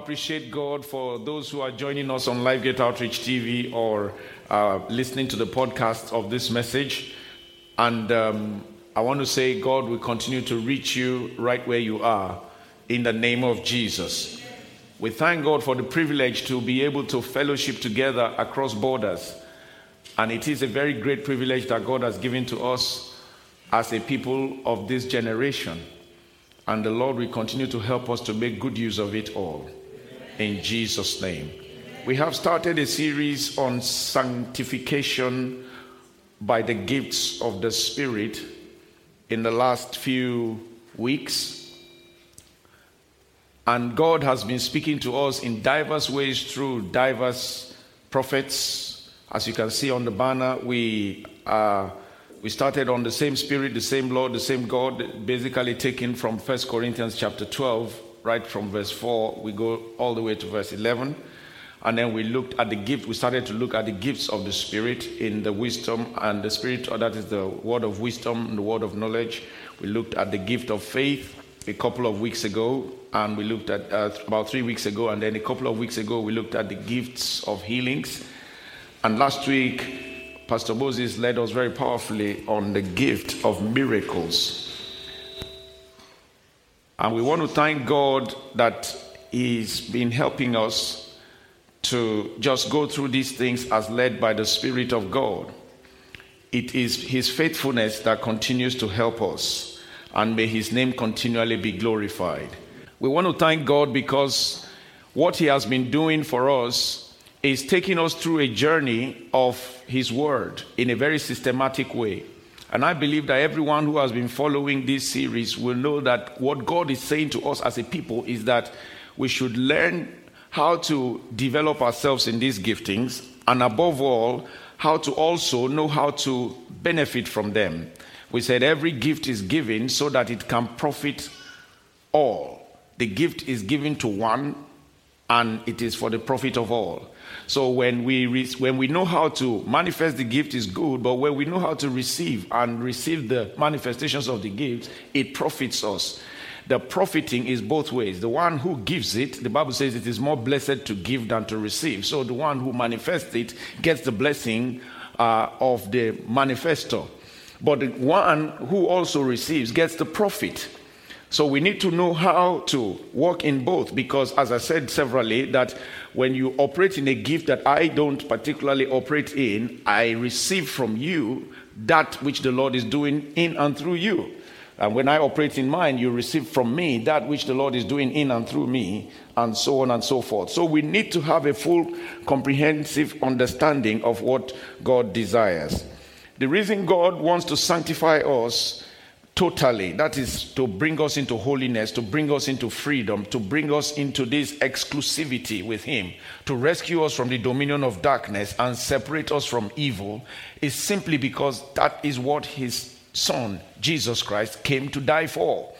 appreciate God for those who are joining us on LiveGate Outreach TV or uh, listening to the podcast of this message. And um, I want to say, God will continue to reach you right where you are in the name of Jesus. We thank God for the privilege to be able to fellowship together across borders. And it is a very great privilege that God has given to us as a people of this generation. And the Lord will continue to help us to make good use of it all. In Jesus' name. We have started a series on sanctification by the gifts of the Spirit in the last few weeks. And God has been speaking to us in diverse ways through diverse prophets. As you can see on the banner, we are we started on the same spirit, the same Lord, the same God, basically taken from 1 Corinthians chapter 12, right from verse 4, we go all the way to verse 11. And then we looked at the gift, we started to look at the gifts of the Spirit in the wisdom and the Spirit, or that is the word of wisdom and the word of knowledge. We looked at the gift of faith a couple of weeks ago, and we looked at uh, about three weeks ago, and then a couple of weeks ago, we looked at the gifts of healings. And last week, Pastor Moses led us very powerfully on the gift of miracles. And we want to thank God that He's been helping us to just go through these things as led by the Spirit of God. It is His faithfulness that continues to help us, and may His name continually be glorified. We want to thank God because what He has been doing for us is taking us through a journey of His Word in a very systematic way. And I believe that everyone who has been following this series will know that what God is saying to us as a people is that we should learn how to develop ourselves in these giftings, and above all, how to also know how to benefit from them. We said every gift is given so that it can profit all. The gift is given to one, and it is for the profit of all. So when we re- when we know how to manifest the gift is good, but when we know how to receive and receive the manifestations of the gift, it profits us. The profiting is both ways. The one who gives it, the Bible says it is more blessed to give than to receive. So the one who manifests it gets the blessing uh, of the manifestor. But the one who also receives gets the profit. So we need to know how to work in both because, as I said severally, that when you operate in a gift that I don't particularly operate in, I receive from you that which the Lord is doing in and through you. And when I operate in mine, you receive from me that which the Lord is doing in and through me, and so on and so forth. So we need to have a full, comprehensive understanding of what God desires. The reason God wants to sanctify us totally. That is to bring us into holiness, to bring us into freedom, to bring us into this exclusivity with Him, to rescue us from the dominion of darkness and separate us from evil, is simply because that is what His Son, Jesus Christ, came to die for.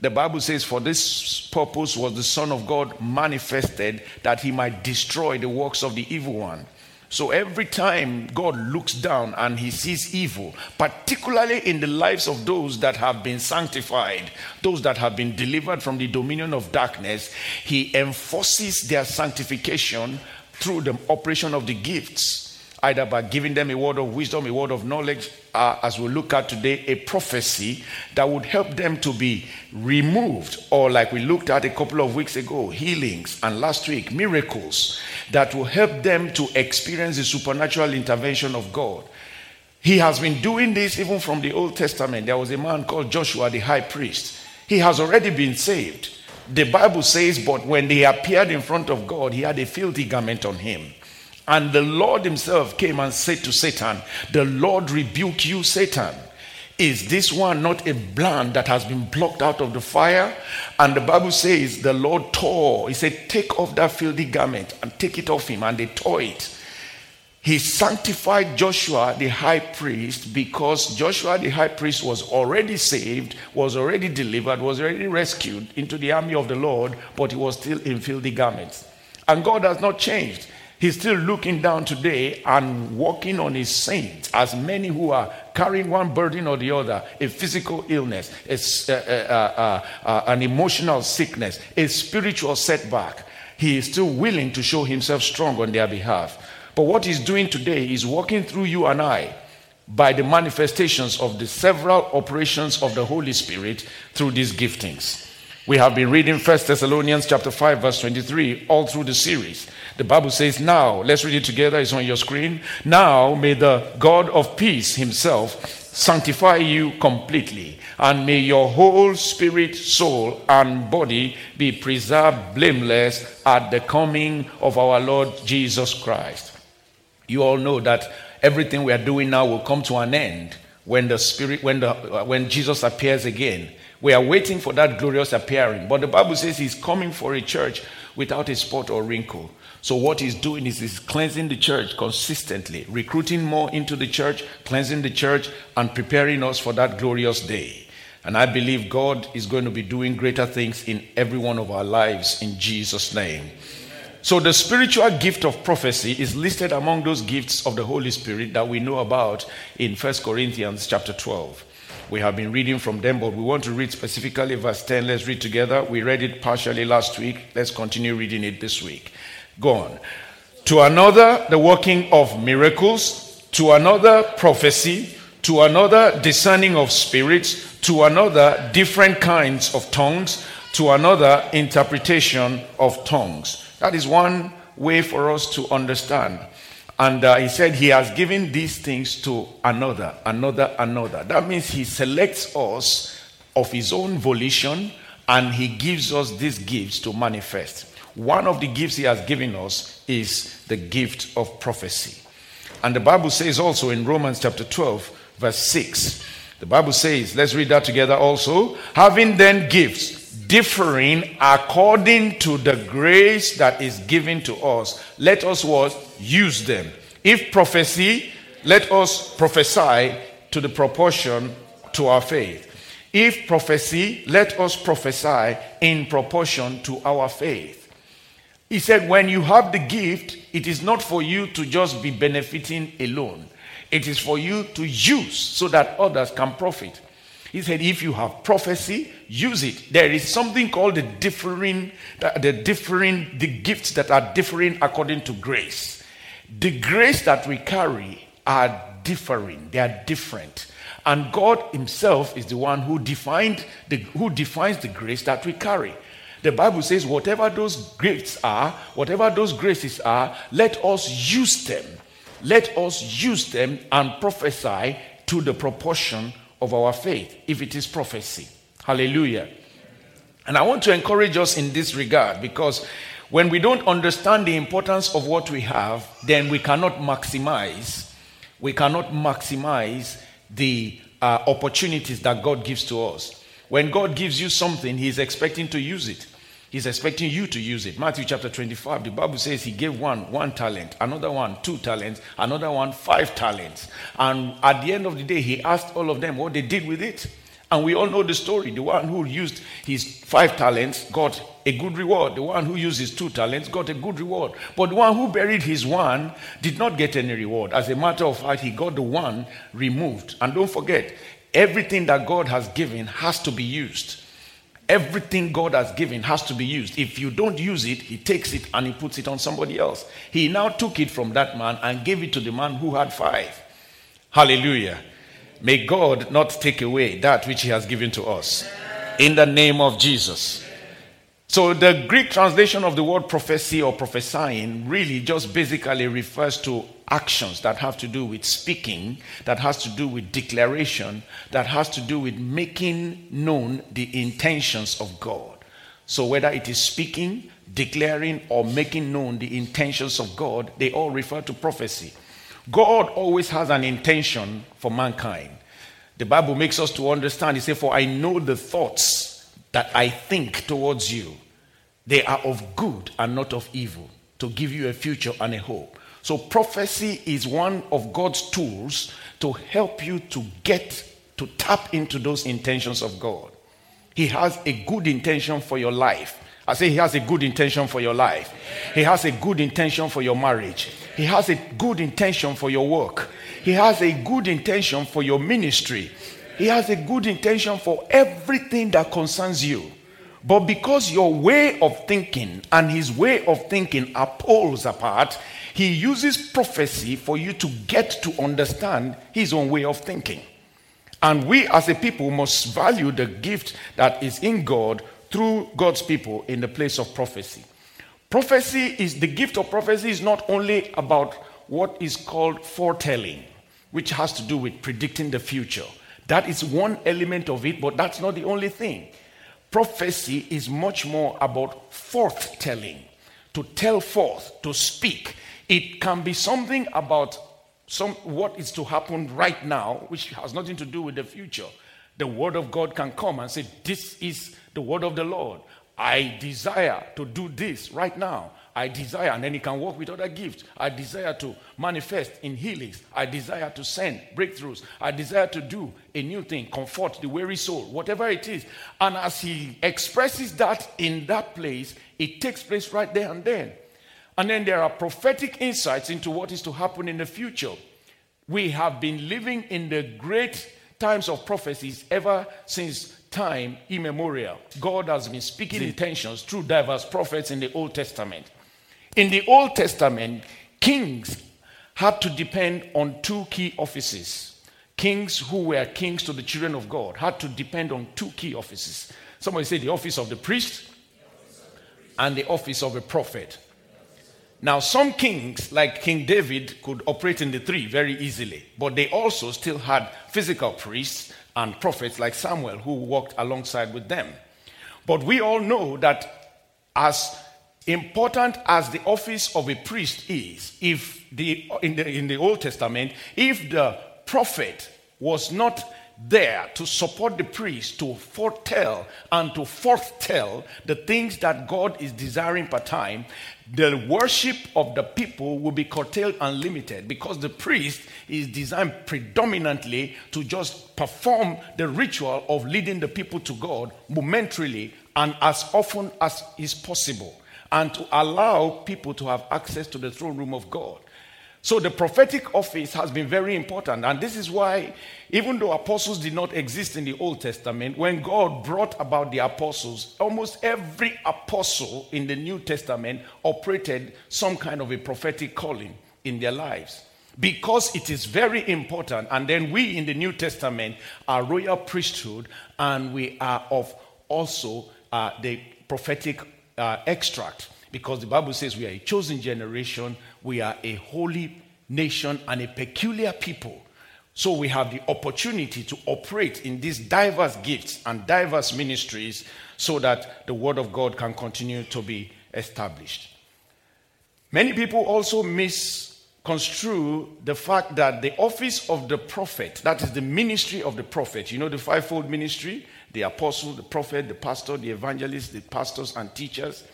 The Bible says, For this purpose was the Son of God manifested that He might destroy the works of the evil one. So every time God looks down and he sees evil, particularly in the lives of those that have been sanctified, those that have been delivered from the dominion of darkness, he enforces their sanctification through the operation of the gifts either by giving them a word of wisdom, a word of knowledge, uh, as we look at today, a prophecy that would help them to be removed, or like we looked at a couple of weeks ago, healings, and last week, miracles that will help them to experience the supernatural intervention of God. He has been doing this even from the Old Testament. There was a man called Joshua, the high priest. He has already been saved. The Bible says, but when they appeared in front of God, he had a filthy garment on him. And the Lord himself came and said to Satan, The Lord rebuke you, Satan. Is this one not a brand that has been plucked out of the fire? And the Bible says the Lord tore. He said, Take off that filthy garment and take it off him. And they tore it. He sanctified Joshua the high priest because Joshua the high priest was already saved, was already delivered, was already rescued into the army of the Lord, but he was still in filthy garments. And God has not changed. He's still looking down today and working on his saints, as many who are carrying one burden or the other a physical illness, a, an emotional sickness, a spiritual setback. he is still willing to show himself strong on their behalf. But what he's doing today is walking through you and I by the manifestations of the several operations of the Holy Spirit through these giftings. We have been reading 1 Thessalonians chapter 5 verse 23 all through the series. The Bible says, "Now, let's read it together, it's on your screen. Now may the God of peace himself sanctify you completely, and may your whole spirit, soul, and body be preserved blameless at the coming of our Lord Jesus Christ." You all know that everything we are doing now will come to an end when the spirit when the uh, when Jesus appears again. We are waiting for that glorious appearing. But the Bible says he's coming for a church without a spot or wrinkle. So, what he's doing is he's cleansing the church consistently, recruiting more into the church, cleansing the church, and preparing us for that glorious day. And I believe God is going to be doing greater things in every one of our lives in Jesus' name. So, the spiritual gift of prophecy is listed among those gifts of the Holy Spirit that we know about in 1 Corinthians chapter 12. We have been reading from them, but we want to read specifically verse 10. Let's read together. We read it partially last week. Let's continue reading it this week. Go on. To another, the working of miracles. To another, prophecy. To another, discerning of spirits. To another, different kinds of tongues. To another, interpretation of tongues. That is one way for us to understand and uh, he said he has given these things to another, another, another. That means he selects us of his own volition and he gives us these gifts to manifest. One of the gifts he has given us is the gift of prophecy. And the Bible says also in Romans chapter 12, verse 6, the Bible says, let's read that together also. Having then gifts differing according to the grace that is given to us, let us what? use them. If prophecy, let us prophesy to the proportion to our faith. If prophecy, let us prophesy in proportion to our faith. He said, when you have the gift, it is not for you to just be benefiting alone. It is for you to use so that others can profit. He said, if you have prophecy, use it. There is something called the differing, the differing, the gifts that are differing according to grace. The grace that we carry are differing, they are different. And God Himself is the one who defined the, who defines the grace that we carry. The Bible says, whatever those gifts are, whatever those graces are, let us use them. Let us use them and prophesy to the proportion of our faith, if it is prophecy. Hallelujah. And I want to encourage us in this regard because when we don't understand the importance of what we have, then we cannot maximize, we cannot maximize the uh, opportunities that God gives to us. When God gives you something, He's expecting to use it. He's expecting you to use it. Matthew chapter 25, the Bible says he gave one one talent, another one two talents, another one five talents. And at the end of the day, he asked all of them what they did with it. And we all know the story. The one who used his five talents got a good reward. The one who used his two talents got a good reward. But the one who buried his one did not get any reward. As a matter of fact, he got the one removed. And don't forget, everything that God has given has to be used. Everything God has given has to be used. If you don't use it, he takes it and he puts it on somebody else. He now took it from that man and gave it to the man who had five. Hallelujah. May God not take away that which He has given to us. In the name of Jesus. So, the Greek translation of the word prophecy or prophesying really just basically refers to actions that have to do with speaking, that has to do with declaration, that has to do with making known the intentions of God. So, whether it is speaking, declaring, or making known the intentions of God, they all refer to prophecy. God always has an intention for mankind. The Bible makes us to understand. He said, For I know the thoughts that I think towards you. They are of good and not of evil, to give you a future and a hope. So, prophecy is one of God's tools to help you to get to tap into those intentions of God. He has a good intention for your life. I say he has a good intention for your life. He has a good intention for your marriage. He has a good intention for your work. He has a good intention for your ministry. He has a good intention for everything that concerns you. But because your way of thinking and his way of thinking are poles apart, he uses prophecy for you to get to understand his own way of thinking. And we as a people must value the gift that is in God through God's people in the place of prophecy. Prophecy is the gift of prophecy is not only about what is called foretelling, which has to do with predicting the future. That is one element of it, but that's not the only thing. Prophecy is much more about forthtelling, to tell forth, to speak. It can be something about some what is to happen right now, which has nothing to do with the future. The word of God can come and say, This is the word of the Lord. I desire to do this right now. I desire, and then he can work with other gifts. I desire to manifest in healings. I desire to send breakthroughs. I desire to do a new thing, comfort the weary soul, whatever it is. And as he expresses that in that place, it takes place right there and then. And then there are prophetic insights into what is to happen in the future. We have been living in the great times of prophecies ever since time immemorial. God has been speaking intentions through diverse prophets in the Old Testament. In the Old Testament, kings had to depend on two key offices. Kings who were kings to the children of God had to depend on two key offices. Somebody say the office of the priest and the office of a prophet. Now, some kings, like King David, could operate in the three very easily, but they also still had physical priests and prophets like Samuel who walked alongside with them. But we all know that as important as the office of a priest is, if the in the in the Old Testament, if the prophet was not there to support the priest to foretell and to foretell the things that God is desiring per time, the worship of the people will be curtailed and limited because the priest is designed predominantly to just perform the ritual of leading the people to God momentarily and as often as is possible and to allow people to have access to the throne room of God. So the prophetic office has been very important. And this is why, even though apostles did not exist in the Old Testament, when God brought about the apostles, almost every apostle in the New Testament operated some kind of a prophetic calling in their lives. Because it is very important. And then we in the New Testament are royal priesthood and we are of also uh, the prophetic uh, extract because the Bible says we are a chosen generation, we are a holy nation, and a peculiar people. So we have the opportunity to operate in these diverse gifts and diverse ministries so that the word of God can continue to be established. Many people also misconstrue the fact that the office of the prophet, that is the ministry of the prophet, you know, the fivefold ministry, the apostle, the prophet, the pastor, the evangelist, the pastors, and teachers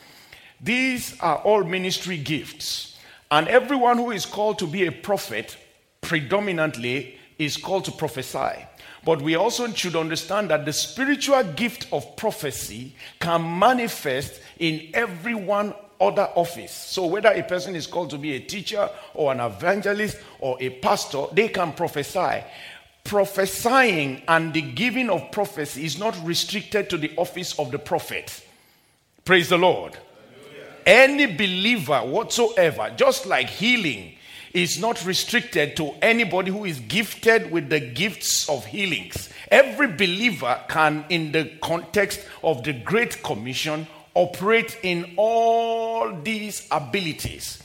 these are all ministry gifts. And everyone who is called to be a prophet predominantly is called to prophesy. But we also should understand that the spiritual gift of prophecy can manifest in every one other office. So, whether a person is called to be a teacher or an evangelist or a pastor, they can prophesy. Prophesying and the giving of prophecy is not restricted to the office of the prophet. Praise the Lord any believer whatsoever, just like healing is not restricted to anybody who is gifted with the gifts of healings. Every believer can, in the context of the Great Commission, operate in all these abilities.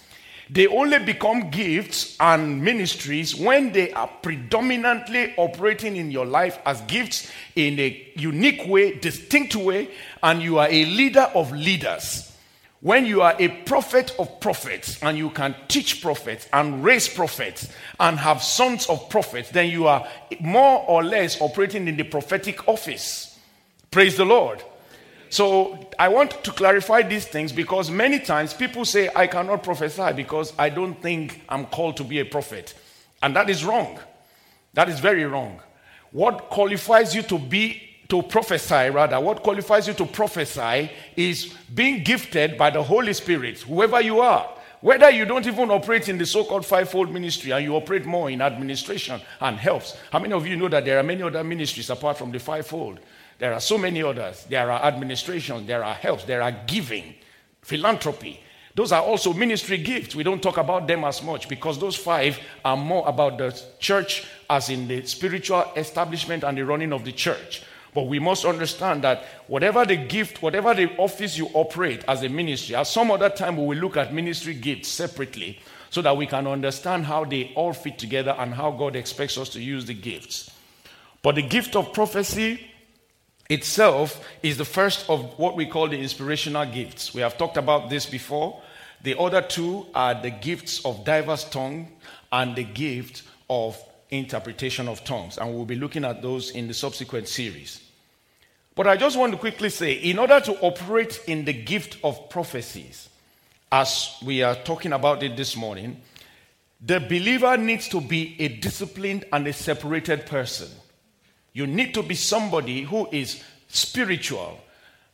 They only become gifts and ministries when they are predominantly operating in your life as gifts in a unique way, distinct way, and you are a leader of leaders. When you are a prophet of prophets and you can teach prophets and raise prophets and have sons of prophets, then you are more or less operating in the prophetic office. Praise the Lord. So I want to clarify these things because many times people say, I cannot prophesy because I don't think I'm called to be a prophet. And that is wrong. That is very wrong. What qualifies you to be to prophesy, rather, what qualifies you to prophesy is being gifted by the Holy Spirit, whoever you are, Whether you don't even operate in the so called fivefold ministry and you operate more in administration and helps. How many of you know that there are many other ministries apart from the fivefold? There are so many others. There are administration, there are helps, there are giving, philanthropy. Those are also ministry gifts. We don't talk about them as much because those five are more about the church, as in the spiritual establishment and the running of the church. But we must understand that whatever the gift, whatever the office you operate as a ministry, at some other time we will look at ministry gifts separately so that we can understand how they all fit together and how God expects us to use the gifts. But the gift of prophecy itself is the first of what we call the inspirational gifts. We have talked about this before. The other two are the gifts of diverse tongue and the gift of interpretation of tongues. And we'll be looking at those in the subsequent series. But I just want to quickly say in order to operate in the gift of prophecies, as we are talking about it this morning, the believer needs to be a disciplined and a separated person. You need to be somebody who is spiritual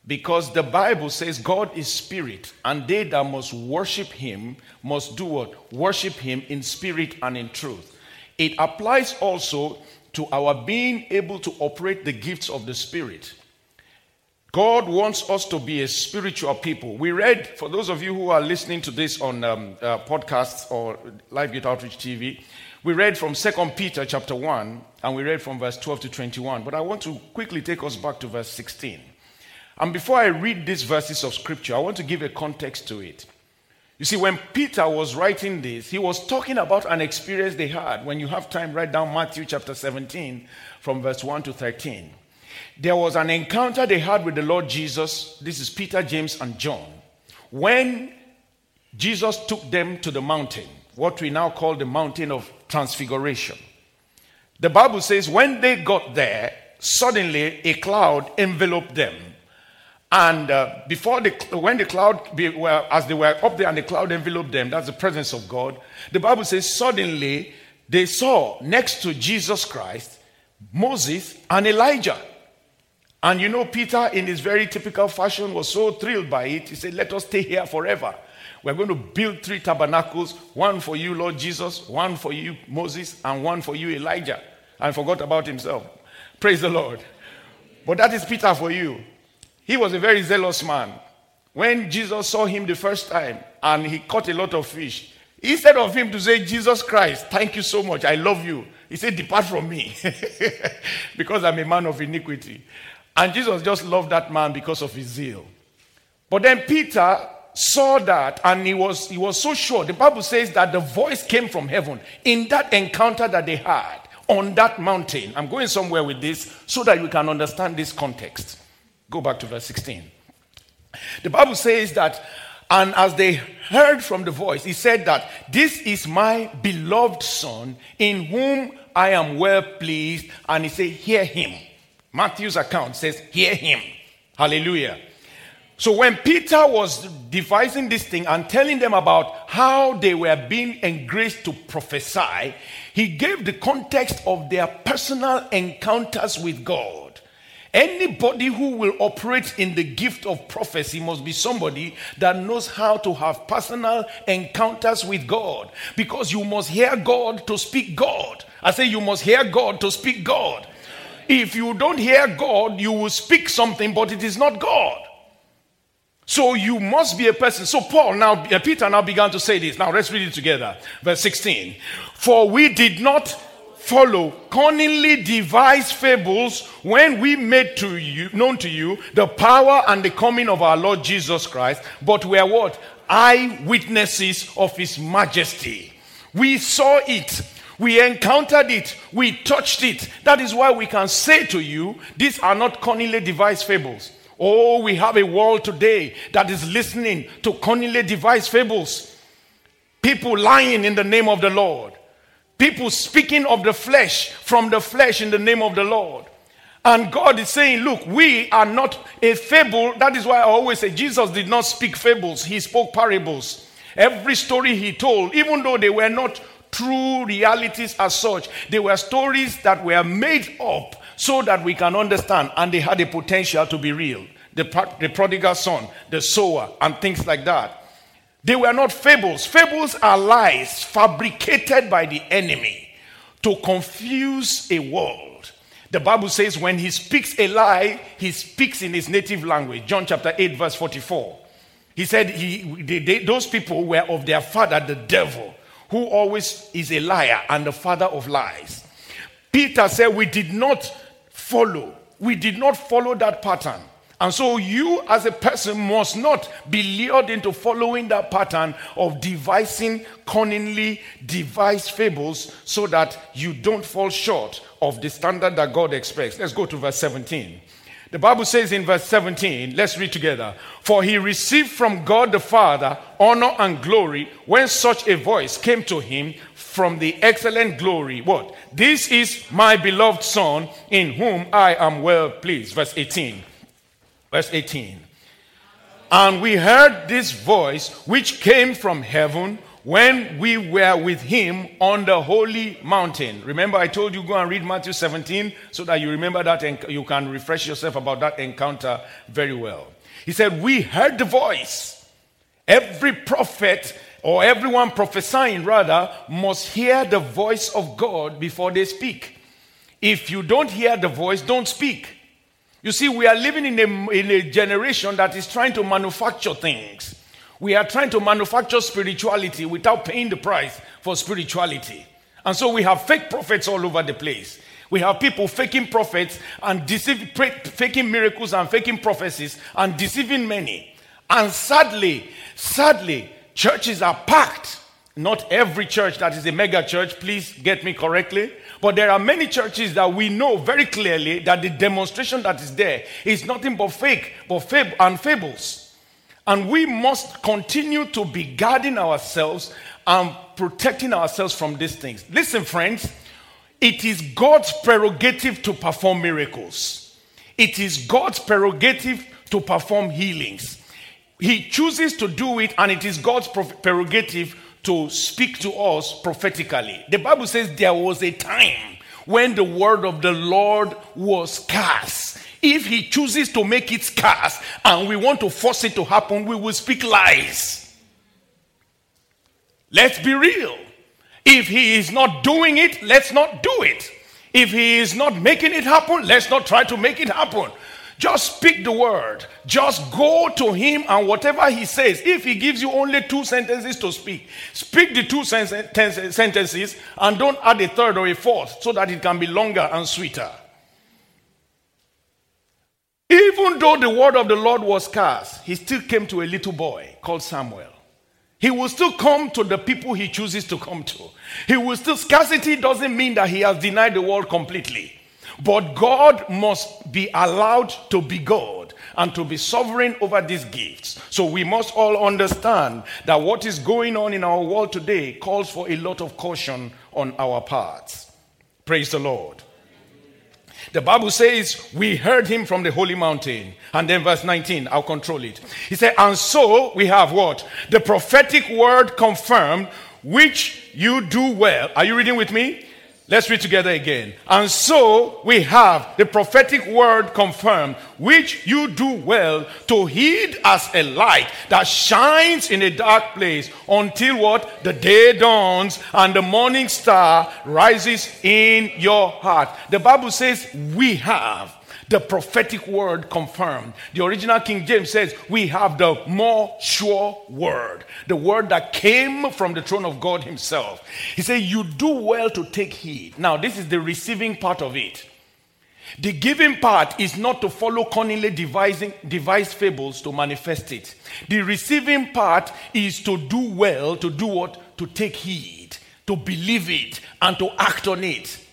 because the Bible says God is spirit, and they that must worship him must do what? Worship him in spirit and in truth. It applies also to our being able to operate the gifts of the spirit. God wants us to be a spiritual people. We read, for those of you who are listening to this on um, uh, podcasts or Live Gate Outreach TV, we read from 2 Peter chapter 1, and we read from verse 12 to 21. But I want to quickly take us back to verse 16. And before I read these verses of scripture, I want to give a context to it. You see, when Peter was writing this, he was talking about an experience they had. When you have time, write down Matthew chapter 17 from verse 1 to 13. There was an encounter they had with the Lord Jesus. This is Peter, James, and John. When Jesus took them to the mountain, what we now call the mountain of transfiguration. The Bible says when they got there, suddenly a cloud enveloped them and uh, before the, when the cloud, be, well, as they were up there and the cloud enveloped them, that's the presence of God. The Bible says, suddenly they saw next to Jesus Christ Moses and Elijah. And you know, Peter, in his very typical fashion, was so thrilled by it. He said, Let us stay here forever. We're going to build three tabernacles one for you, Lord Jesus, one for you, Moses, and one for you, Elijah. And forgot about himself. Praise the Lord. But that is Peter for you. He was a very zealous man. When Jesus saw him the first time and he caught a lot of fish, instead of him to say, Jesus Christ, thank you so much, I love you, he said, Depart from me, because I'm a man of iniquity. And Jesus just loved that man because of his zeal. But then Peter saw that and he was, he was so sure. The Bible says that the voice came from heaven in that encounter that they had on that mountain. I'm going somewhere with this so that you can understand this context. Go back to verse 16. The Bible says that, and as they heard from the voice, he said that this is my beloved son in whom I am well pleased. And he said, Hear him. Matthew's account says, Hear him. Hallelujah. So when Peter was devising this thing and telling them about how they were being engraced to prophesy, he gave the context of their personal encounters with God. Anybody who will operate in the gift of prophecy must be somebody that knows how to have personal encounters with God because you must hear God to speak God. I say you must hear God to speak God. If you don't hear God, you will speak something, but it is not God. So you must be a person. So Paul now, uh, Peter now began to say this. Now let's read it together. Verse 16. For we did not follow cunningly devised fables when we made to you known to you the power and the coming of our Lord Jesus Christ, but we are what? Eyewitnesses of his majesty. We saw it. We encountered it. We touched it. That is why we can say to you, these are not cunningly devised fables. Oh, we have a world today that is listening to cunningly devised fables. People lying in the name of the Lord People speaking of the flesh from the flesh in the name of the Lord. And God is saying, Look, we are not a fable. That is why I always say Jesus did not speak fables, he spoke parables. Every story he told, even though they were not true realities as such, they were stories that were made up so that we can understand, and they had a potential to be real. The, the prodigal son, the sower, and things like that. They were not fables. Fables are lies fabricated by the enemy to confuse a world. The Bible says when he speaks a lie, he speaks in his native language. John chapter 8, verse 44. He said he, they, they, those people were of their father, the devil, who always is a liar and the father of lies. Peter said, We did not follow, we did not follow that pattern. And so, you as a person must not be lured into following that pattern of devising cunningly devised fables so that you don't fall short of the standard that God expects. Let's go to verse 17. The Bible says in verse 17, let's read together. For he received from God the Father honor and glory when such a voice came to him from the excellent glory. What? This is my beloved Son in whom I am well pleased. Verse 18. Verse 18. And we heard this voice which came from heaven when we were with him on the holy mountain. Remember, I told you go and read Matthew 17 so that you remember that and you can refresh yourself about that encounter very well. He said, We heard the voice. Every prophet or everyone prophesying, rather, must hear the voice of God before they speak. If you don't hear the voice, don't speak. You see, we are living in a, in a generation that is trying to manufacture things. We are trying to manufacture spirituality without paying the price for spirituality. And so we have fake prophets all over the place. We have people faking prophets and deceiving, faking miracles and faking prophecies and deceiving many. And sadly, sadly, churches are packed. Not every church that is a mega church, please get me correctly. But there are many churches that we know very clearly that the demonstration that is there is nothing but fake, but fab- and fables. And we must continue to be guarding ourselves and protecting ourselves from these things. Listen, friends, it is God's prerogative to perform miracles, it is God's prerogative to perform healings. He chooses to do it, and it is God's prerogative to speak to us prophetically. The Bible says there was a time when the word of the Lord was scarce if he chooses to make it scarce and we want to force it to happen, we will speak lies. Let's be real. If he is not doing it, let's not do it. If he is not making it happen, let's not try to make it happen. Just speak the word. Just go to him and whatever he says. If he gives you only two sentences to speak, speak the two sentences and don't add a third or a fourth so that it can be longer and sweeter. Even though the word of the Lord was scarce, he still came to a little boy called Samuel. He will still come to the people he chooses to come to. He will still, scarcity doesn't mean that he has denied the world completely. But God must be allowed to be God and to be sovereign over these gifts. So we must all understand that what is going on in our world today calls for a lot of caution on our parts. Praise the Lord. The Bible says, We heard him from the holy mountain. And then verse 19, I'll control it. He said, And so we have what? The prophetic word confirmed, which you do well. Are you reading with me? Let's read together again. And so we have the prophetic word confirmed, which you do well to heed as a light that shines in a dark place until what? The day dawns and the morning star rises in your heart. The Bible says we have the prophetic word confirmed. The original King James says, We have the more sure word, the word that came from the throne of God Himself. He said, You do well to take heed. Now, this is the receiving part of it. The giving part is not to follow cunningly devising devised fables to manifest it. The receiving part is to do well, to do what? To take heed, to believe it, and to act on it.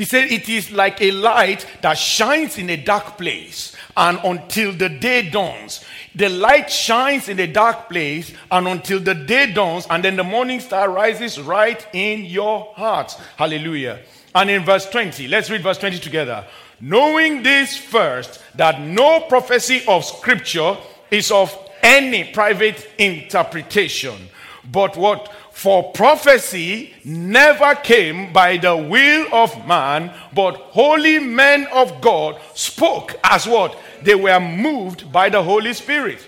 He said, It is like a light that shines in a dark place, and until the day dawns. The light shines in a dark place, and until the day dawns, and then the morning star rises right in your heart. Hallelujah. And in verse 20, let's read verse 20 together. Knowing this first, that no prophecy of Scripture is of any private interpretation, but what for prophecy never came by the will of man, but holy men of God spoke as what? They were moved by the Holy Spirit.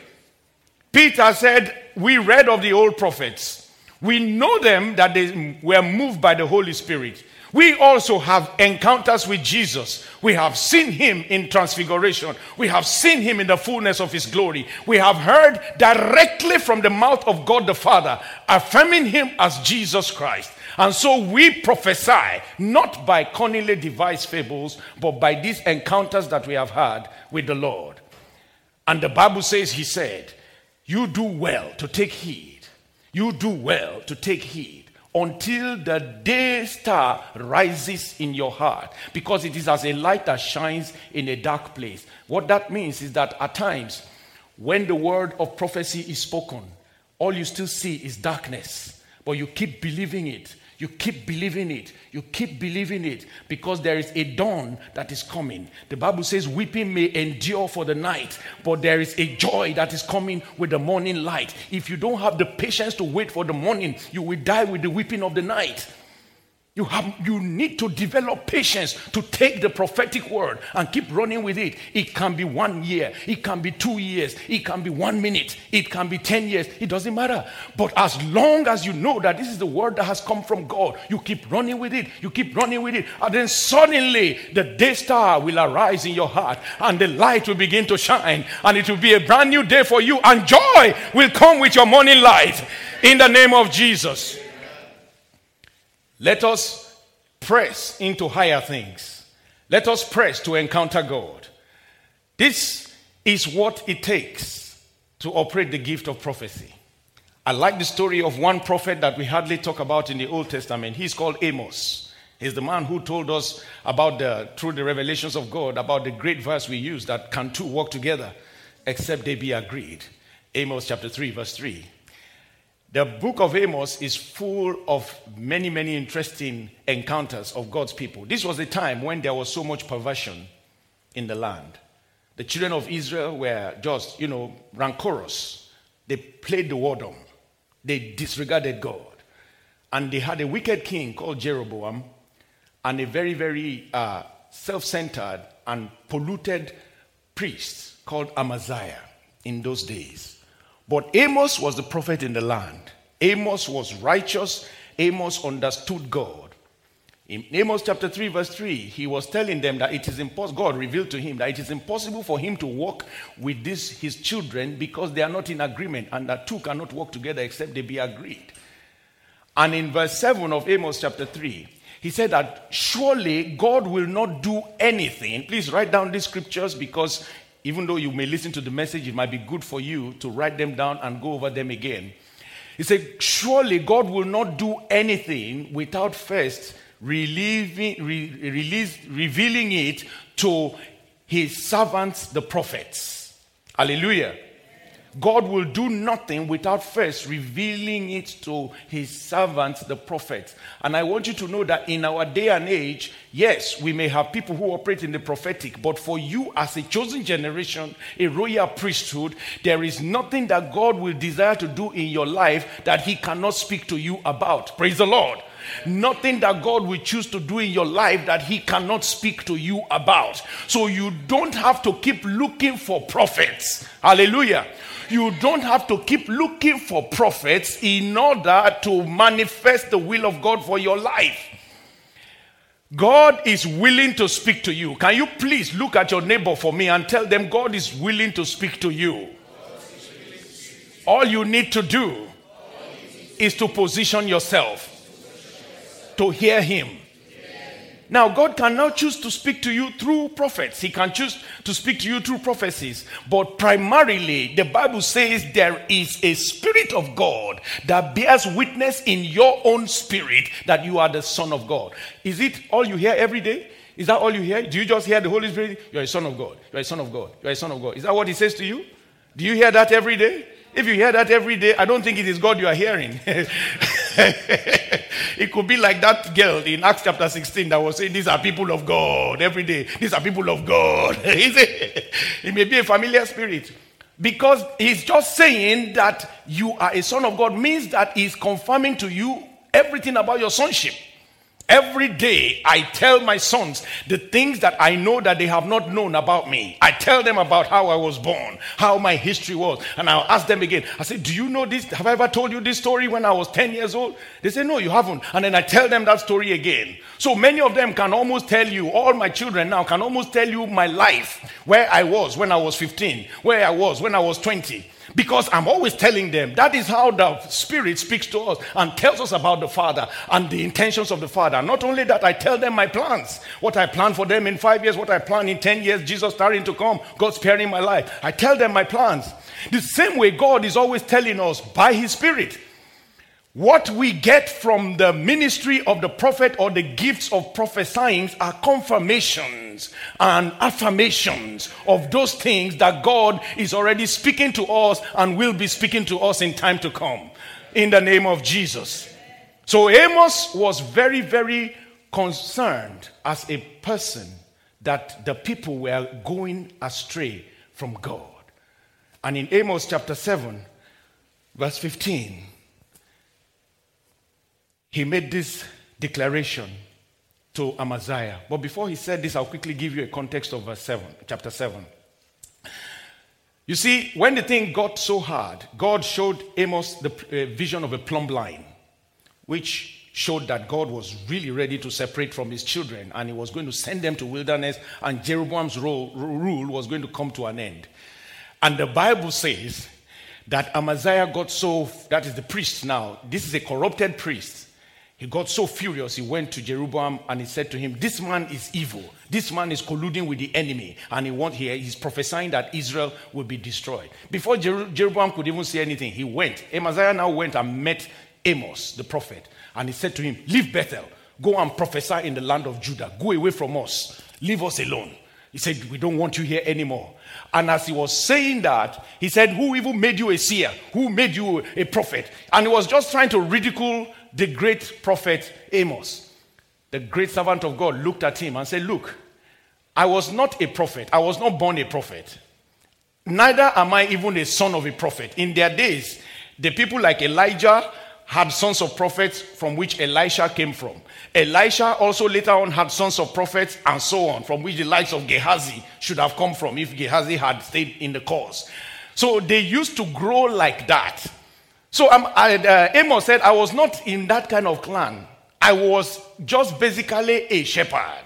Peter said, We read of the old prophets. We know them that they were moved by the Holy Spirit. We also have encounters with Jesus. We have seen him in transfiguration. We have seen him in the fullness of his glory. We have heard directly from the mouth of God the Father, affirming him as Jesus Christ. And so we prophesy not by cunningly devised fables, but by these encounters that we have had with the Lord. And the Bible says, He said, You do well to take heed. You do well to take heed until the day star rises in your heart because it is as a light that shines in a dark place. What that means is that at times, when the word of prophecy is spoken, all you still see is darkness, but you keep believing it you keep believing it. You keep believing it because there is a dawn that is coming. The Bible says, Weeping may endure for the night, but there is a joy that is coming with the morning light. If you don't have the patience to wait for the morning, you will die with the weeping of the night. You, have, you need to develop patience to take the prophetic word and keep running with it. It can be one year, it can be two years, it can be one minute, it can be 10 years. It doesn't matter. But as long as you know that this is the word that has come from God, you keep running with it, you keep running with it. And then suddenly the day star will arise in your heart and the light will begin to shine and it will be a brand new day for you. And joy will come with your morning light in the name of Jesus. Let us press into higher things. Let us press to encounter God. This is what it takes to operate the gift of prophecy. I like the story of one prophet that we hardly talk about in the Old Testament. He's called Amos. He's the man who told us about the, through the revelations of God, about the great verse we use that can two walk together except they be agreed. Amos chapter 3, verse 3. The book of Amos is full of many, many interesting encounters of God's people. This was a time when there was so much perversion in the land. The children of Israel were just, you know, rancorous. They played the war dumb. They disregarded God. And they had a wicked king called Jeroboam and a very, very uh, self centered and polluted priest called Amaziah in those days. But Amos was the prophet in the land. Amos was righteous. Amos understood God. In Amos chapter 3, verse 3, he was telling them that it is impossible, God revealed to him that it is impossible for him to walk with this, his children because they are not in agreement and that two cannot walk together except they be agreed. And in verse 7 of Amos chapter 3, he said that surely God will not do anything. Please write down these scriptures because even though you may listen to the message, it might be good for you to write them down and go over them again. He said, Surely God will not do anything without first relieving, re, release, revealing it to his servants, the prophets. Hallelujah. God will do nothing without first revealing it to his servants, the prophets. And I want you to know that in our day and age, yes, we may have people who operate in the prophetic, but for you as a chosen generation, a royal priesthood, there is nothing that God will desire to do in your life that he cannot speak to you about. Praise the Lord. Nothing that God will choose to do in your life that He cannot speak to you about. So you don't have to keep looking for prophets. Hallelujah you don't have to keep looking for prophets in order to manifest the will of God for your life. God is willing to speak to you. Can you please look at your neighbor for me and tell them God is willing to speak to you? All you need to do is to position yourself to hear Him. Now, God can now choose to speak to you through prophets. He can choose to speak to you through prophecies. But primarily, the Bible says there is a spirit of God that bears witness in your own spirit that you are the Son of God. Is it all you hear every day? Is that all you hear? Do you just hear the Holy Spirit? You're a son of God. You're a son of God. You're a son of God. Is that what He says to you? Do you hear that every day? If you hear that every day, I don't think it is God you are hearing. it could be like that girl in Acts chapter 16 that was saying, These are people of God every day. These are people of God. it may be a familiar spirit. Because he's just saying that you are a son of God means that he's confirming to you everything about your sonship. Every day I tell my sons the things that I know that they have not known about me. I tell them about how I was born, how my history was. And I'll ask them again. I say, Do you know this? Have I ever told you this story when I was 10 years old? They say, No, you haven't. And then I tell them that story again. So many of them can almost tell you, all my children now can almost tell you my life, where I was when I was 15, where I was when I was 20. Because I'm always telling them that is how the Spirit speaks to us and tells us about the Father and the intentions of the Father. Not only that, I tell them my plans, what I plan for them in five years, what I plan in 10 years, Jesus starting to come, God sparing my life. I tell them my plans. The same way God is always telling us by His Spirit. What we get from the ministry of the prophet or the gifts of prophesying are confirmations and affirmations of those things that God is already speaking to us and will be speaking to us in time to come. In the name of Jesus. So Amos was very, very concerned as a person that the people were going astray from God. And in Amos chapter 7, verse 15, he made this declaration to Amaziah. But before he said this, I'll quickly give you a context of verse 7, chapter 7. You see, when the thing got so hard, God showed Amos the uh, vision of a plumb line, which showed that God was really ready to separate from his children and he was going to send them to wilderness and Jeroboam's role, rule was going to come to an end. And the Bible says that Amaziah got so, that is the priest now, this is a corrupted priest. He got so furious, he went to Jeroboam and he said to him, This man is evil. This man is colluding with the enemy. And he want, he, he's prophesying that Israel will be destroyed. Before Jer- Jeroboam could even say anything, he went. Amaziah now went and met Amos, the prophet. And he said to him, Leave Bethel. Go and prophesy in the land of Judah. Go away from us. Leave us alone. He said, We don't want you here anymore. And as he was saying that, he said, Who even made you a seer? Who made you a prophet? And he was just trying to ridicule the great prophet Amos, the great servant of God, looked at him and said, Look, I was not a prophet. I was not born a prophet. Neither am I even a son of a prophet. In their days, the people like Elijah had sons of prophets from which Elisha came from. Elisha also later on had sons of prophets and so on, from which the likes of Gehazi should have come from if Gehazi had stayed in the cause. So they used to grow like that. So um, I, uh, Amos said, I was not in that kind of clan. I was just basically a shepherd.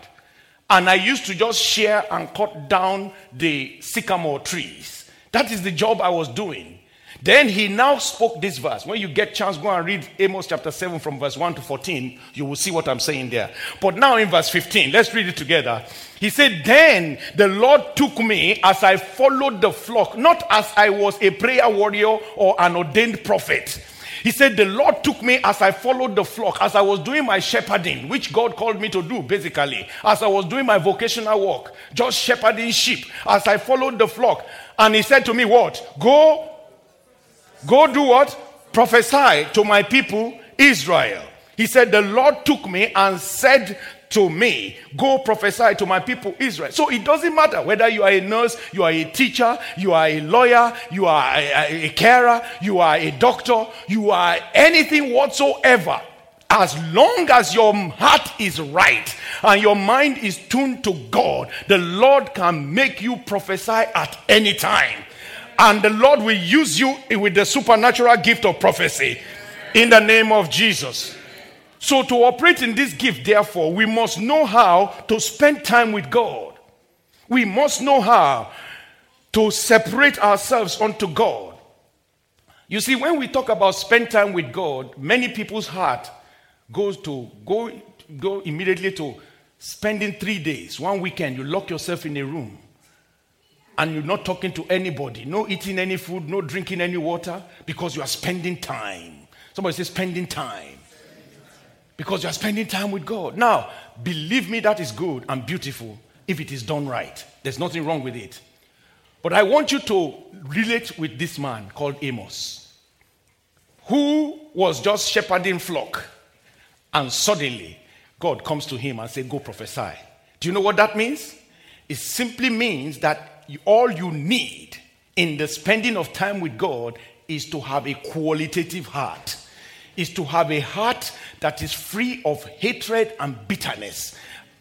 And I used to just shear and cut down the sycamore trees. That is the job I was doing. Then he now spoke this verse. When you get chance, go and read Amos chapter 7 from verse 1 to 14. You will see what I'm saying there. But now in verse 15, let's read it together. He said, Then the Lord took me as I followed the flock, not as I was a prayer warrior or an ordained prophet. He said, The Lord took me as I followed the flock, as I was doing my shepherding, which God called me to do, basically, as I was doing my vocational work, just shepherding sheep, as I followed the flock. And He said to me, What? Go Go do what? Prophesy to my people Israel. He said, The Lord took me and said to me, Go prophesy to my people Israel. So it doesn't matter whether you are a nurse, you are a teacher, you are a lawyer, you are a, a carer, you are a doctor, you are anything whatsoever. As long as your heart is right and your mind is tuned to God, the Lord can make you prophesy at any time and the Lord will use you with the supernatural gift of prophecy in the name of Jesus. So, to operate in this gift, therefore, we must know how to spend time with God. We must know how to separate ourselves unto God. You see, when we talk about spend time with God, many people's heart goes to go, go immediately to spending three days, one weekend. You lock yourself in a room and you're not talking to anybody, no eating any food, no drinking any water, because you are spending time. Somebody says, spending time. Because you are spending time with God. Now, believe me, that is good and beautiful if it is done right. There's nothing wrong with it. But I want you to relate with this man called Amos, who was just shepherding flock, and suddenly God comes to him and says, Go prophesy. Do you know what that means? It simply means that all you need in the spending of time with God is to have a qualitative heart. is to have a heart that is free of hatred and bitterness,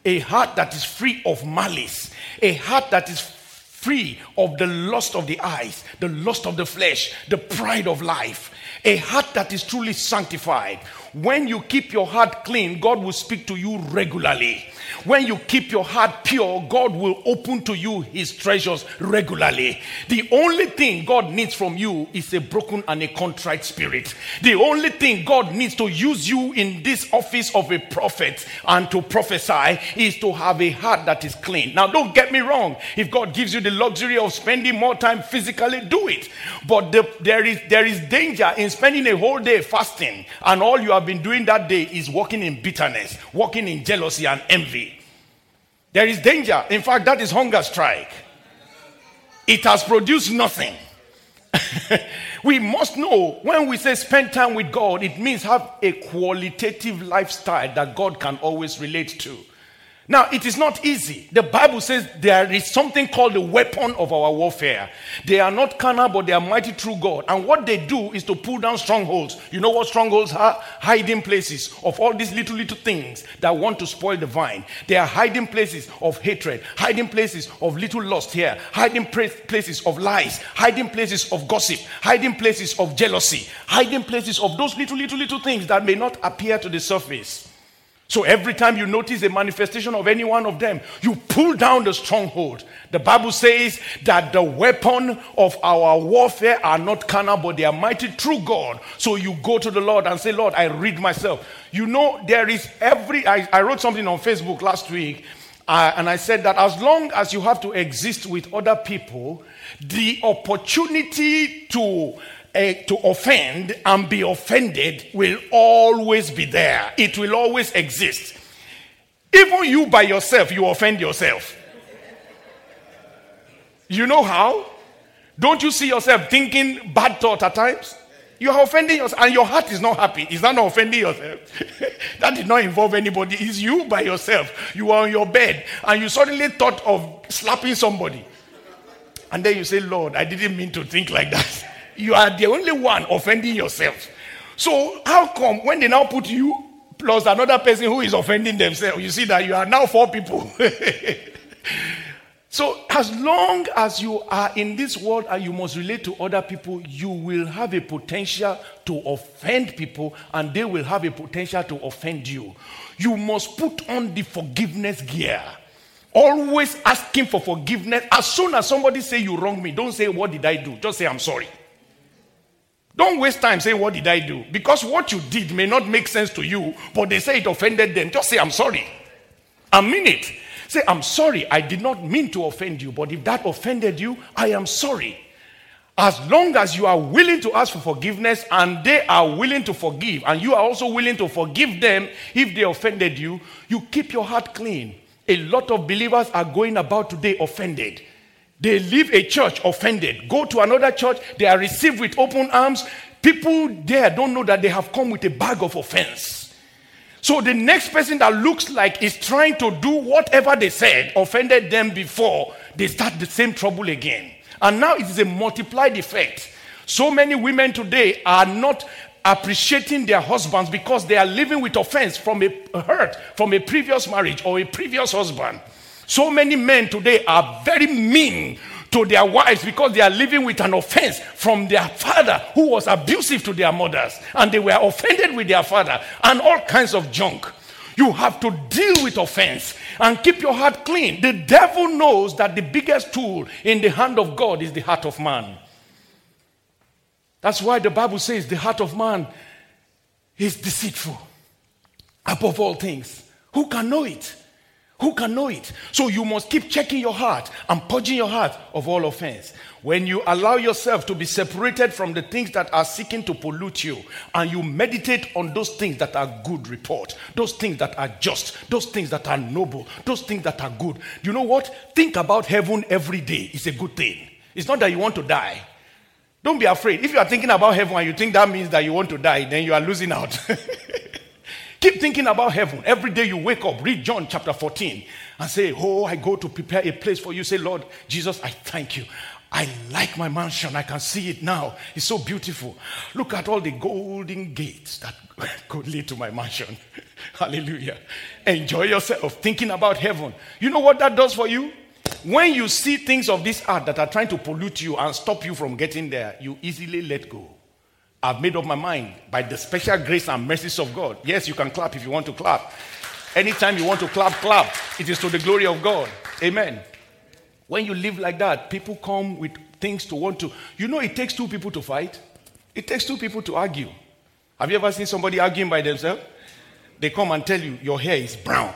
a heart that is free of malice, a heart that is free of the lust of the eyes, the lust of the flesh, the pride of life, a heart that is truly sanctified. When you keep your heart clean, God will speak to you regularly. When you keep your heart pure, God will open to you his treasures regularly. The only thing God needs from you is a broken and a contrite spirit. The only thing God needs to use you in this office of a prophet and to prophesy is to have a heart that is clean. Now, don't get me wrong. If God gives you the luxury of spending more time physically, do it. But the, there, is, there is danger in spending a whole day fasting and all you have been doing that day is walking in bitterness, walking in jealousy and envy. There is danger. In fact, that is hunger strike. It has produced nothing. we must know when we say spend time with God, it means have a qualitative lifestyle that God can always relate to. Now, it is not easy. The Bible says there is something called the weapon of our warfare. They are not carnal, but they are mighty through God. And what they do is to pull down strongholds. You know what strongholds are? Hiding places of all these little, little things that want to spoil the vine. They are hiding places of hatred, hiding places of little lust here, hiding places of lies, hiding places of gossip, hiding places of jealousy, hiding places of those little, little, little things that may not appear to the surface. So every time you notice a manifestation of any one of them, you pull down the stronghold. The Bible says that the weapon of our warfare are not carnal, but they are mighty through God. So you go to the Lord and say, Lord, I read myself. You know, there is every, I, I wrote something on Facebook last week, uh, and I said that as long as you have to exist with other people, the opportunity to to offend and be offended will always be there. It will always exist. Even you by yourself, you offend yourself. You know how? Don't you see yourself thinking bad thoughts at times? You are offending yourself, and your heart is not happy. Is that not offending yourself. that did not involve anybody. It's you by yourself. You are on your bed, and you suddenly thought of slapping somebody. And then you say, Lord, I didn't mean to think like that. You are the only one offending yourself. So, how come when they now put you plus another person who is offending themselves, you see that you are now four people? so, as long as you are in this world and you must relate to other people, you will have a potential to offend people and they will have a potential to offend you. You must put on the forgiveness gear always asking for forgiveness as soon as somebody say you wrong me don't say what did i do just say i'm sorry don't waste time saying, What did I do? Because what you did may not make sense to you, but they say it offended them. Just say, I'm sorry. I mean it. Say, I'm sorry. I did not mean to offend you, but if that offended you, I am sorry. As long as you are willing to ask for forgiveness and they are willing to forgive, and you are also willing to forgive them if they offended you, you keep your heart clean. A lot of believers are going about today offended. They leave a church offended, go to another church, they are received with open arms. People there don't know that they have come with a bag of offense. So the next person that looks like is trying to do whatever they said offended them before, they start the same trouble again. And now it is a multiplied effect. So many women today are not appreciating their husbands because they are living with offense from a hurt from a previous marriage or a previous husband. So many men today are very mean to their wives because they are living with an offense from their father who was abusive to their mothers and they were offended with their father and all kinds of junk. You have to deal with offense and keep your heart clean. The devil knows that the biggest tool in the hand of God is the heart of man. That's why the Bible says the heart of man is deceitful above all things. Who can know it? Who can know it? So you must keep checking your heart and purging your heart of all offense. When you allow yourself to be separated from the things that are seeking to pollute you, and you meditate on those things that are good report, those things that are just, those things that are noble, those things that are good. You know what? Think about heaven every day. It's a good thing. It's not that you want to die. Don't be afraid. If you are thinking about heaven and you think that means that you want to die, then you are losing out. Keep thinking about heaven. Every day you wake up, read John chapter 14 and say, Oh, I go to prepare a place for you. Say, Lord Jesus, I thank you. I like my mansion. I can see it now. It's so beautiful. Look at all the golden gates that could lead to my mansion. Hallelujah. Enjoy yourself thinking about heaven. You know what that does for you? When you see things of this art that are trying to pollute you and stop you from getting there, you easily let go. I've made up my mind by the special grace and mercies of God. Yes, you can clap if you want to clap. Anytime you want to clap, clap. It is to the glory of God. Amen. When you live like that, people come with things to want to. You know, it takes two people to fight, it takes two people to argue. Have you ever seen somebody arguing by themselves? They come and tell you, Your hair is brown.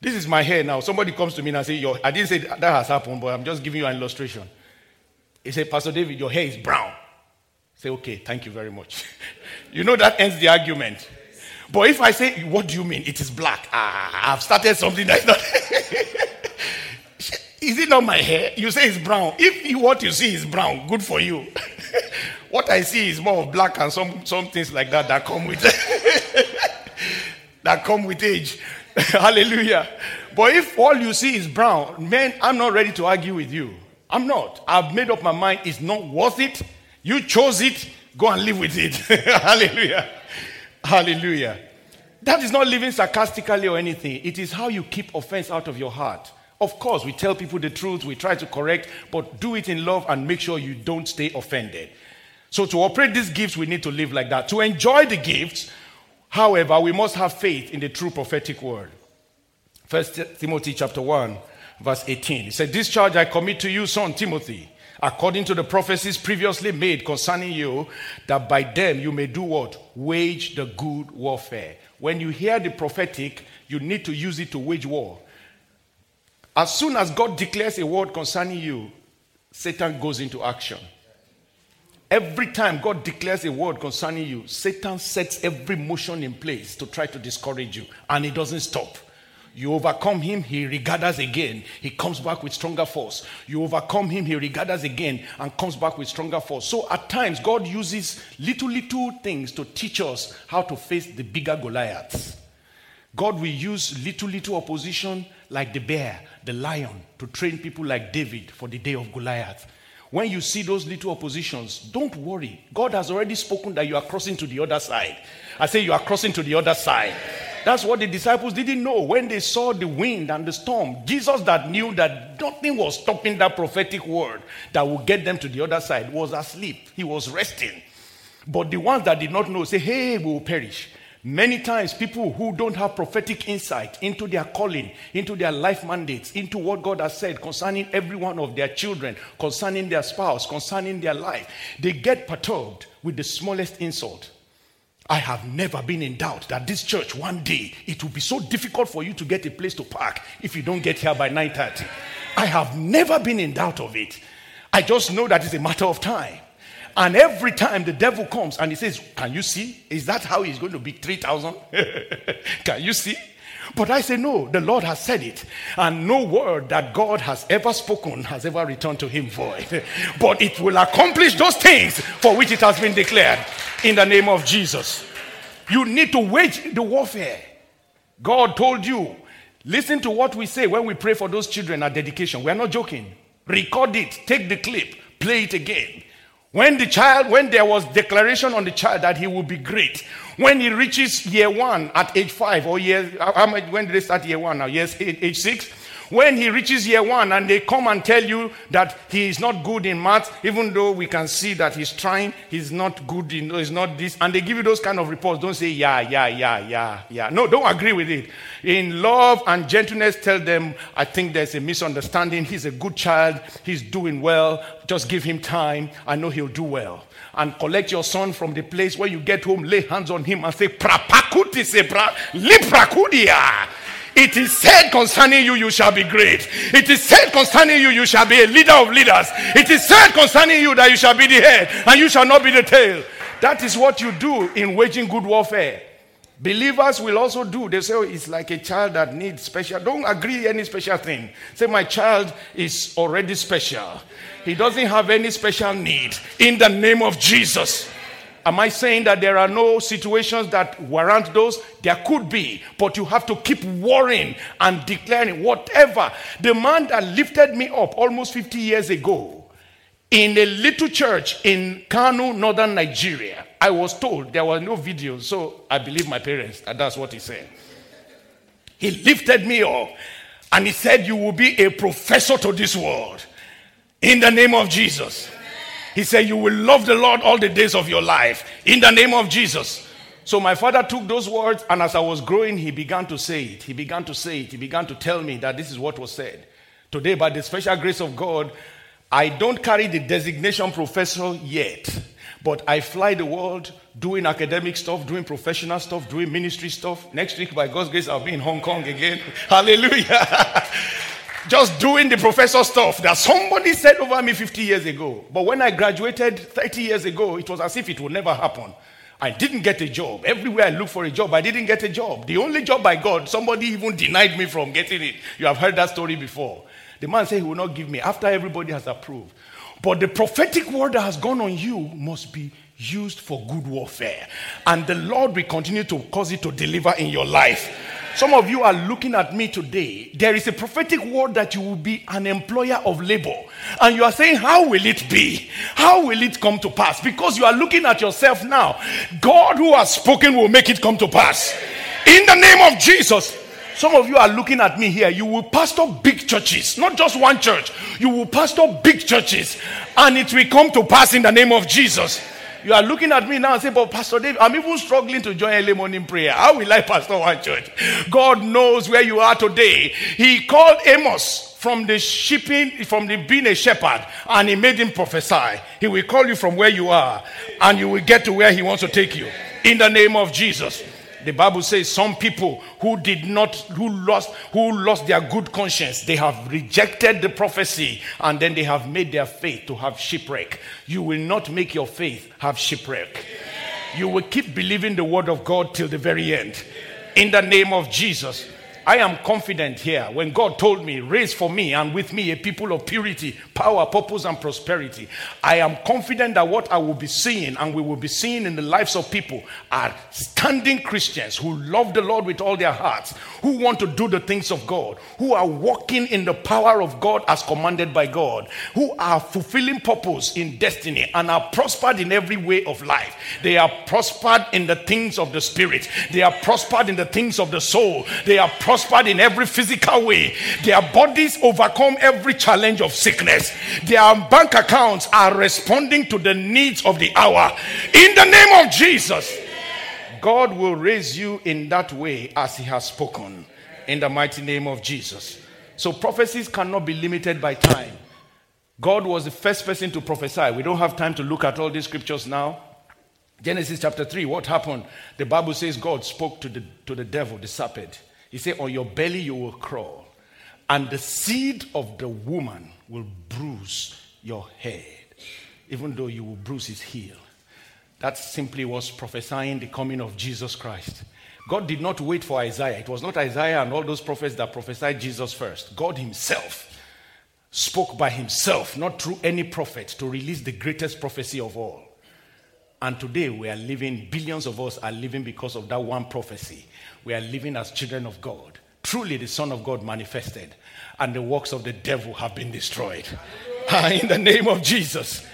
This is my hair now. Somebody comes to me and I say, Your, I didn't say that has happened, but I'm just giving you an illustration. He said, Pastor David, your hair is brown. Say, okay, thank you very much. you know that ends the argument. But if I say, what do you mean? It is black. Ah, I've started something that's not. is it not my hair? You say it's brown. If you, what you see is brown, good for you. what I see is more of black and some, some things like that that come with that come with age. Hallelujah. But if all you see is brown, man, I'm not ready to argue with you. I'm not. I've made up my mind it's not worth it. You chose it, go and live with it. Hallelujah. Hallelujah. That is not living sarcastically or anything. It is how you keep offense out of your heart. Of course, we tell people the truth, we try to correct, but do it in love and make sure you don't stay offended. So, to operate these gifts, we need to live like that. To enjoy the gifts, however, we must have faith in the true prophetic word. First Timothy chapter 1, verse 18. He said, This charge I commit to you, son Timothy, according to the prophecies previously made concerning you, that by them you may do what? Wage the good warfare. When you hear the prophetic, you need to use it to wage war. As soon as God declares a word concerning you, Satan goes into action. Every time God declares a word concerning you, Satan sets every motion in place to try to discourage you, and it doesn't stop. You overcome him, he regathers again. He comes back with stronger force. You overcome him, he regathers again and comes back with stronger force. So at times, God uses little, little things to teach us how to face the bigger Goliaths. God will use little, little opposition like the bear, the lion, to train people like David for the day of Goliath. When you see those little oppositions, don't worry. God has already spoken that you are crossing to the other side. I say you are crossing to the other side. That's what the disciples didn't know when they saw the wind and the storm. Jesus, that knew that nothing was stopping that prophetic word that would get them to the other side, was asleep. He was resting. But the ones that did not know say, Hey, we will perish. Many times, people who don't have prophetic insight into their calling, into their life mandates, into what God has said concerning every one of their children, concerning their spouse, concerning their life, they get perturbed with the smallest insult. I have never been in doubt that this church one day it will be so difficult for you to get a place to park if you don't get here by 9:30. I have never been in doubt of it. I just know that it's a matter of time. And every time the devil comes and he says, Can you see? Is that how he's going to be 3,000? Can you see? But I say, No, the Lord has said it. And no word that God has ever spoken has ever returned to him void. But it will accomplish those things for which it has been declared in the name of Jesus. You need to wage the warfare. God told you, listen to what we say when we pray for those children at dedication. We are not joking. Record it, take the clip, play it again. When the child, when there was declaration on the child that he will be great, when he reaches year one at age five or year, when did they start year one now? Yes, age six when he reaches year one and they come and tell you that he is not good in math, even though we can see that he's trying, he's not good in, he's not this, and they give you those kind of reports, don't say, yeah, yeah, yeah, yeah, yeah. No, don't agree with it. In love and gentleness, tell them, I think there's a misunderstanding. He's a good child, he's doing well. Just give him time. I know he'll do well and collect your son from the place where you get home, lay hands on him and say, Prapakuti sebra, liprakudia. It is said concerning you, you shall be great. It is said concerning you, you shall be a leader of leaders. It is said concerning you that you shall be the head and you shall not be the tail. That is what you do in waging good warfare. Believers will also do. They say, oh, it's like a child that needs special. Don't agree any special thing. Say, my child is already special. He doesn't have any special need. In the name of Jesus. Am I saying that there are no situations that warrant those? There could be, but you have to keep warring and declaring whatever. The man that lifted me up almost 50 years ago in a little church in Kano, northern Nigeria, I was told there were no videos, so I believe my parents, and that's what he said. He lifted me up and he said, You will be a professor to this world in the name of Jesus. He said, You will love the Lord all the days of your life in the name of Jesus. So my father took those words, and as I was growing, he began to say it. He began to say it. He began to tell me that this is what was said. Today, by the special grace of God, I don't carry the designation professor yet, but I fly the world doing academic stuff, doing professional stuff, doing ministry stuff. Next week, by God's grace, I'll be in Hong Kong again. Hallelujah. Just doing the professor stuff that somebody said over me 50 years ago. But when I graduated 30 years ago, it was as if it would never happen. I didn't get a job. Everywhere I looked for a job, I didn't get a job. The only job I got, somebody even denied me from getting it. You have heard that story before. The man said he will not give me after everybody has approved. But the prophetic word that has gone on you must be used for good warfare. And the Lord will continue to cause it to deliver in your life. Some of you are looking at me today. There is a prophetic word that you will be an employer of labor. And you are saying, How will it be? How will it come to pass? Because you are looking at yourself now. God who has spoken will make it come to pass. In the name of Jesus. Some of you are looking at me here. You will pastor big churches, not just one church. You will pastor big churches, and it will come to pass in the name of Jesus. You are looking at me now and say, but Pastor Dave, I'm even struggling to join early morning prayer. How will I pastor one church? God knows where you are today. He called Amos from the shipping, from the being a shepherd, and he made him prophesy. He will call you from where you are, and you will get to where he wants to take you. In the name of Jesus. The Bible says some people who did not, who lost, who lost their good conscience, they have rejected the prophecy and then they have made their faith to have shipwreck. You will not make your faith have shipwreck. You will keep believing the word of God till the very end. In the name of Jesus. I am confident here when God told me, raise for me and with me a people of purity, power, purpose, and prosperity. I am confident that what I will be seeing and we will be seeing in the lives of people are standing Christians who love the Lord with all their hearts, who want to do the things of God, who are walking in the power of God as commanded by God, who are fulfilling purpose in destiny and are prospered in every way of life. They are prospered in the things of the spirit, they are prospered in the things of the soul, they are prospered prospered in every physical way. Their bodies overcome every challenge of sickness. Their bank accounts are responding to the needs of the hour. In the name of Jesus, God will raise you in that way as He has spoken. In the mighty name of Jesus. So prophecies cannot be limited by time. God was the first person to prophesy. We don't have time to look at all these scriptures now. Genesis chapter 3, what happened? The Bible says God spoke to the, to the devil, the serpent. He said, On your belly you will crawl, and the seed of the woman will bruise your head, even though you will bruise his heel. That simply was prophesying the coming of Jesus Christ. God did not wait for Isaiah. It was not Isaiah and all those prophets that prophesied Jesus first. God Himself spoke by Himself, not through any prophet, to release the greatest prophecy of all. And today we are living, billions of us are living because of that one prophecy we are living as children of God. Truly, the Son of God manifested, and the works of the devil have been destroyed. In the name of Jesus.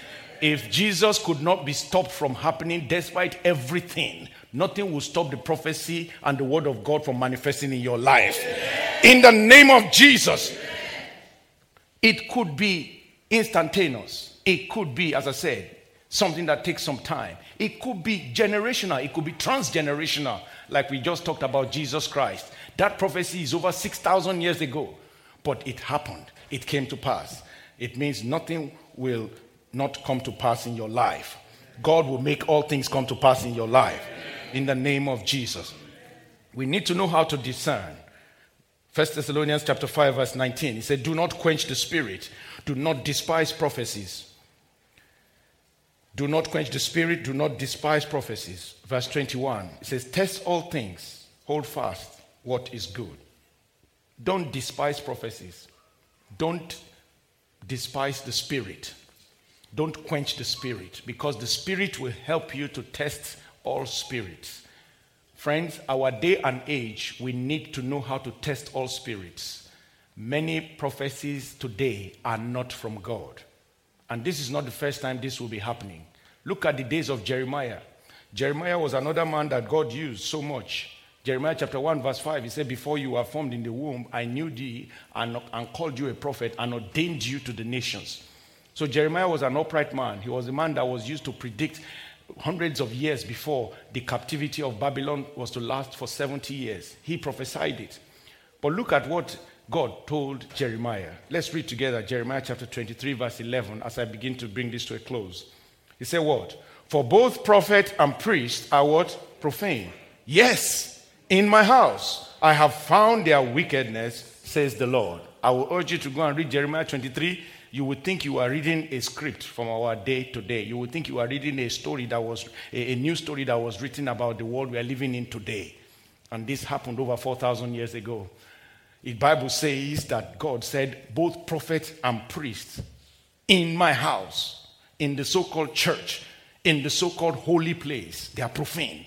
If Jesus could not be stopped from happening despite everything, nothing will stop the prophecy and the word of God from manifesting in your life. In the name of Jesus. It could be instantaneous. It could be, as I said, something that takes some time. It could be generational. It could be transgenerational like we just talked about Jesus Christ. That prophecy is over 6,000 years ago, but it happened. It came to pass. It means nothing will not come to pass in your life. God will make all things come to pass in your life in the name of Jesus. We need to know how to discern. 1 Thessalonians chapter 5 verse 19. He said, "Do not quench the spirit. Do not despise prophecies." Do not quench the spirit, do not despise prophecies. Verse 21 it says, Test all things, hold fast what is good. Don't despise prophecies, don't despise the spirit. Don't quench the spirit because the spirit will help you to test all spirits. Friends, our day and age, we need to know how to test all spirits. Many prophecies today are not from God. And this is not the first time this will be happening. Look at the days of Jeremiah. Jeremiah was another man that God used so much. Jeremiah chapter 1, verse 5, he said, Before you were formed in the womb, I knew thee and, and called you a prophet and ordained you to the nations. So Jeremiah was an upright man. He was a man that was used to predict hundreds of years before the captivity of Babylon was to last for 70 years. He prophesied it. But look at what God told Jeremiah. Let's read together Jeremiah chapter 23, verse 11, as I begin to bring this to a close. He said, What? For both prophet and priest are what? Profane. Yes, in my house I have found their wickedness, says the Lord. I will urge you to go and read Jeremiah 23. You would think you are reading a script from our day to day. You would think you are reading a story that was a, a new story that was written about the world we are living in today. And this happened over 4,000 years ago. The Bible says that God said, both prophet and priest in my house, in the so called church, in the so called holy place, they are profane.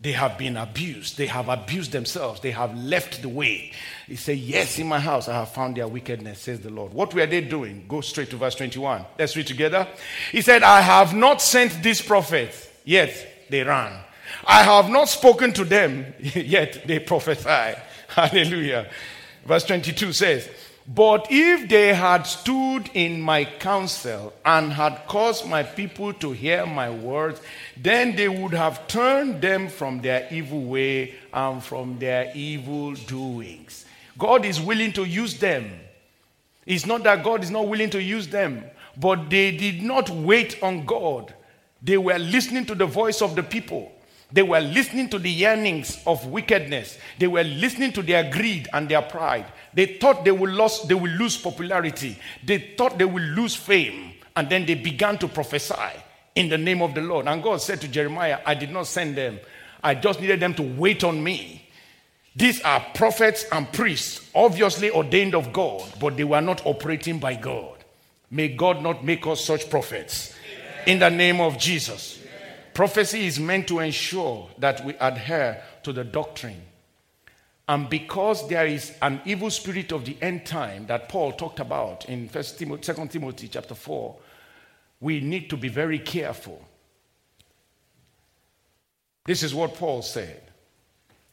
They have been abused. They have abused themselves. They have left the way. He said, Yes, in my house I have found their wickedness, says the Lord. What were they doing? Go straight to verse 21. Let's read together. He said, I have not sent these prophets, yet they ran. I have not spoken to them, yet they prophesy. Hallelujah. Verse 22 says, But if they had stood in my counsel and had caused my people to hear my words, then they would have turned them from their evil way and from their evil doings. God is willing to use them. It's not that God is not willing to use them, but they did not wait on God. They were listening to the voice of the people. They were listening to the yearnings of wickedness. They were listening to their greed and their pride. They thought they would lose, they will lose popularity. They thought they will lose fame. And then they began to prophesy in the name of the Lord. And God said to Jeremiah, I did not send them. I just needed them to wait on me. These are prophets and priests, obviously ordained of God, but they were not operating by God. May God not make us such prophets. In the name of Jesus. Prophecy is meant to ensure that we adhere to the doctrine. And because there is an evil spirit of the end time that Paul talked about in 1 Timothy, 2 Timothy chapter 4, we need to be very careful. This is what Paul said.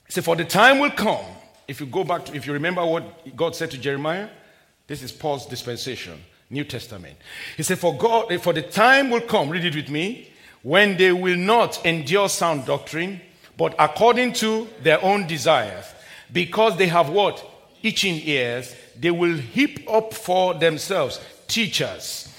He said, For the time will come, if you go back to, if you remember what God said to Jeremiah, this is Paul's dispensation, New Testament. He said, For God, for the time will come, read it with me, when they will not endure sound doctrine, but according to their own desires, because they have what? Itching ears, they will heap up for themselves teachers,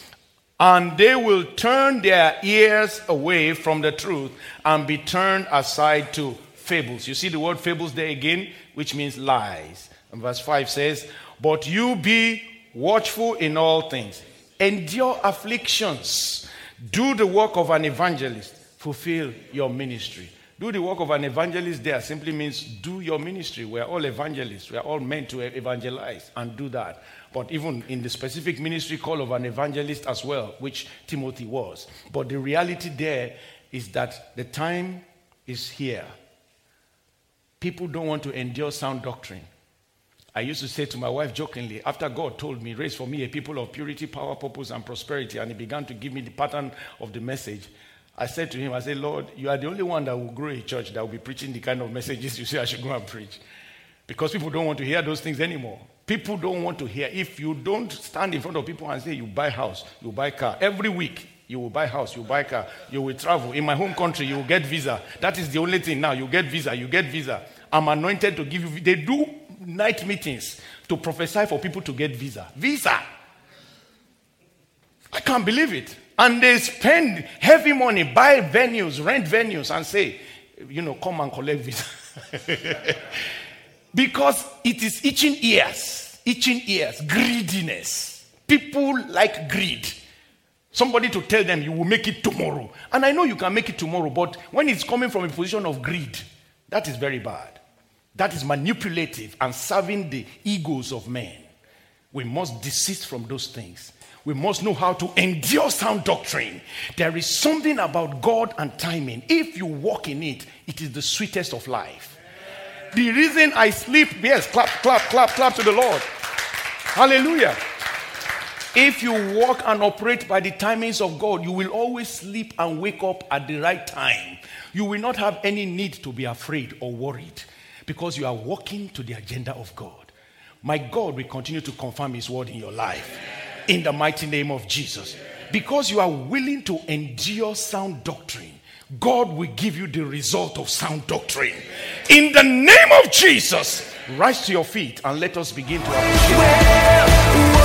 and they will turn their ears away from the truth and be turned aside to fables. You see the word fables there again, which means lies. And verse 5 says, But you be watchful in all things, endure afflictions do the work of an evangelist. Fulfill your ministry. Do the work of an evangelist there simply means do your ministry. We're all evangelists. We're all meant to evangelize and do that. But even in the specific ministry call of an evangelist as well, which Timothy was. But the reality there is that the time is here. People don't want to endure sound doctrine. I used to say to my wife jokingly, after God told me, raise for me a people of purity, power, purpose, and prosperity, and He began to give me the pattern of the message, I said to him, I said, Lord, you are the only one that will grow a church that will be preaching the kind of messages you say I should go and preach. Because people don't want to hear those things anymore. People don't want to hear. If you don't stand in front of people and say you buy house, you buy car, every week you will buy house, you buy car, you will travel. In my home country, you will get visa. That is the only thing now. You get visa, you get visa. I'm anointed to give you. They do night meetings to prophesy for people to get visa. Visa. I can't believe it. And they spend heavy money, buy venues, rent venues, and say, you know, come and collect visa. because it is itching ears, itching ears, greediness. People like greed. Somebody to tell them you will make it tomorrow. And I know you can make it tomorrow, but when it's coming from a position of greed, that is very bad. That is manipulative and serving the egos of men. We must desist from those things. We must know how to endure sound doctrine. There is something about God and timing. If you walk in it, it is the sweetest of life. The reason I sleep, yes, clap, clap, clap, clap to the Lord. Hallelujah. If you walk and operate by the timings of God, you will always sleep and wake up at the right time. You will not have any need to be afraid or worried because you are walking to the agenda of God. My God will continue to confirm His word in your life in the mighty name of Jesus. Because you are willing to endure sound doctrine, God will give you the result of sound doctrine. In the name of Jesus, rise to your feet and let us begin to appreciate.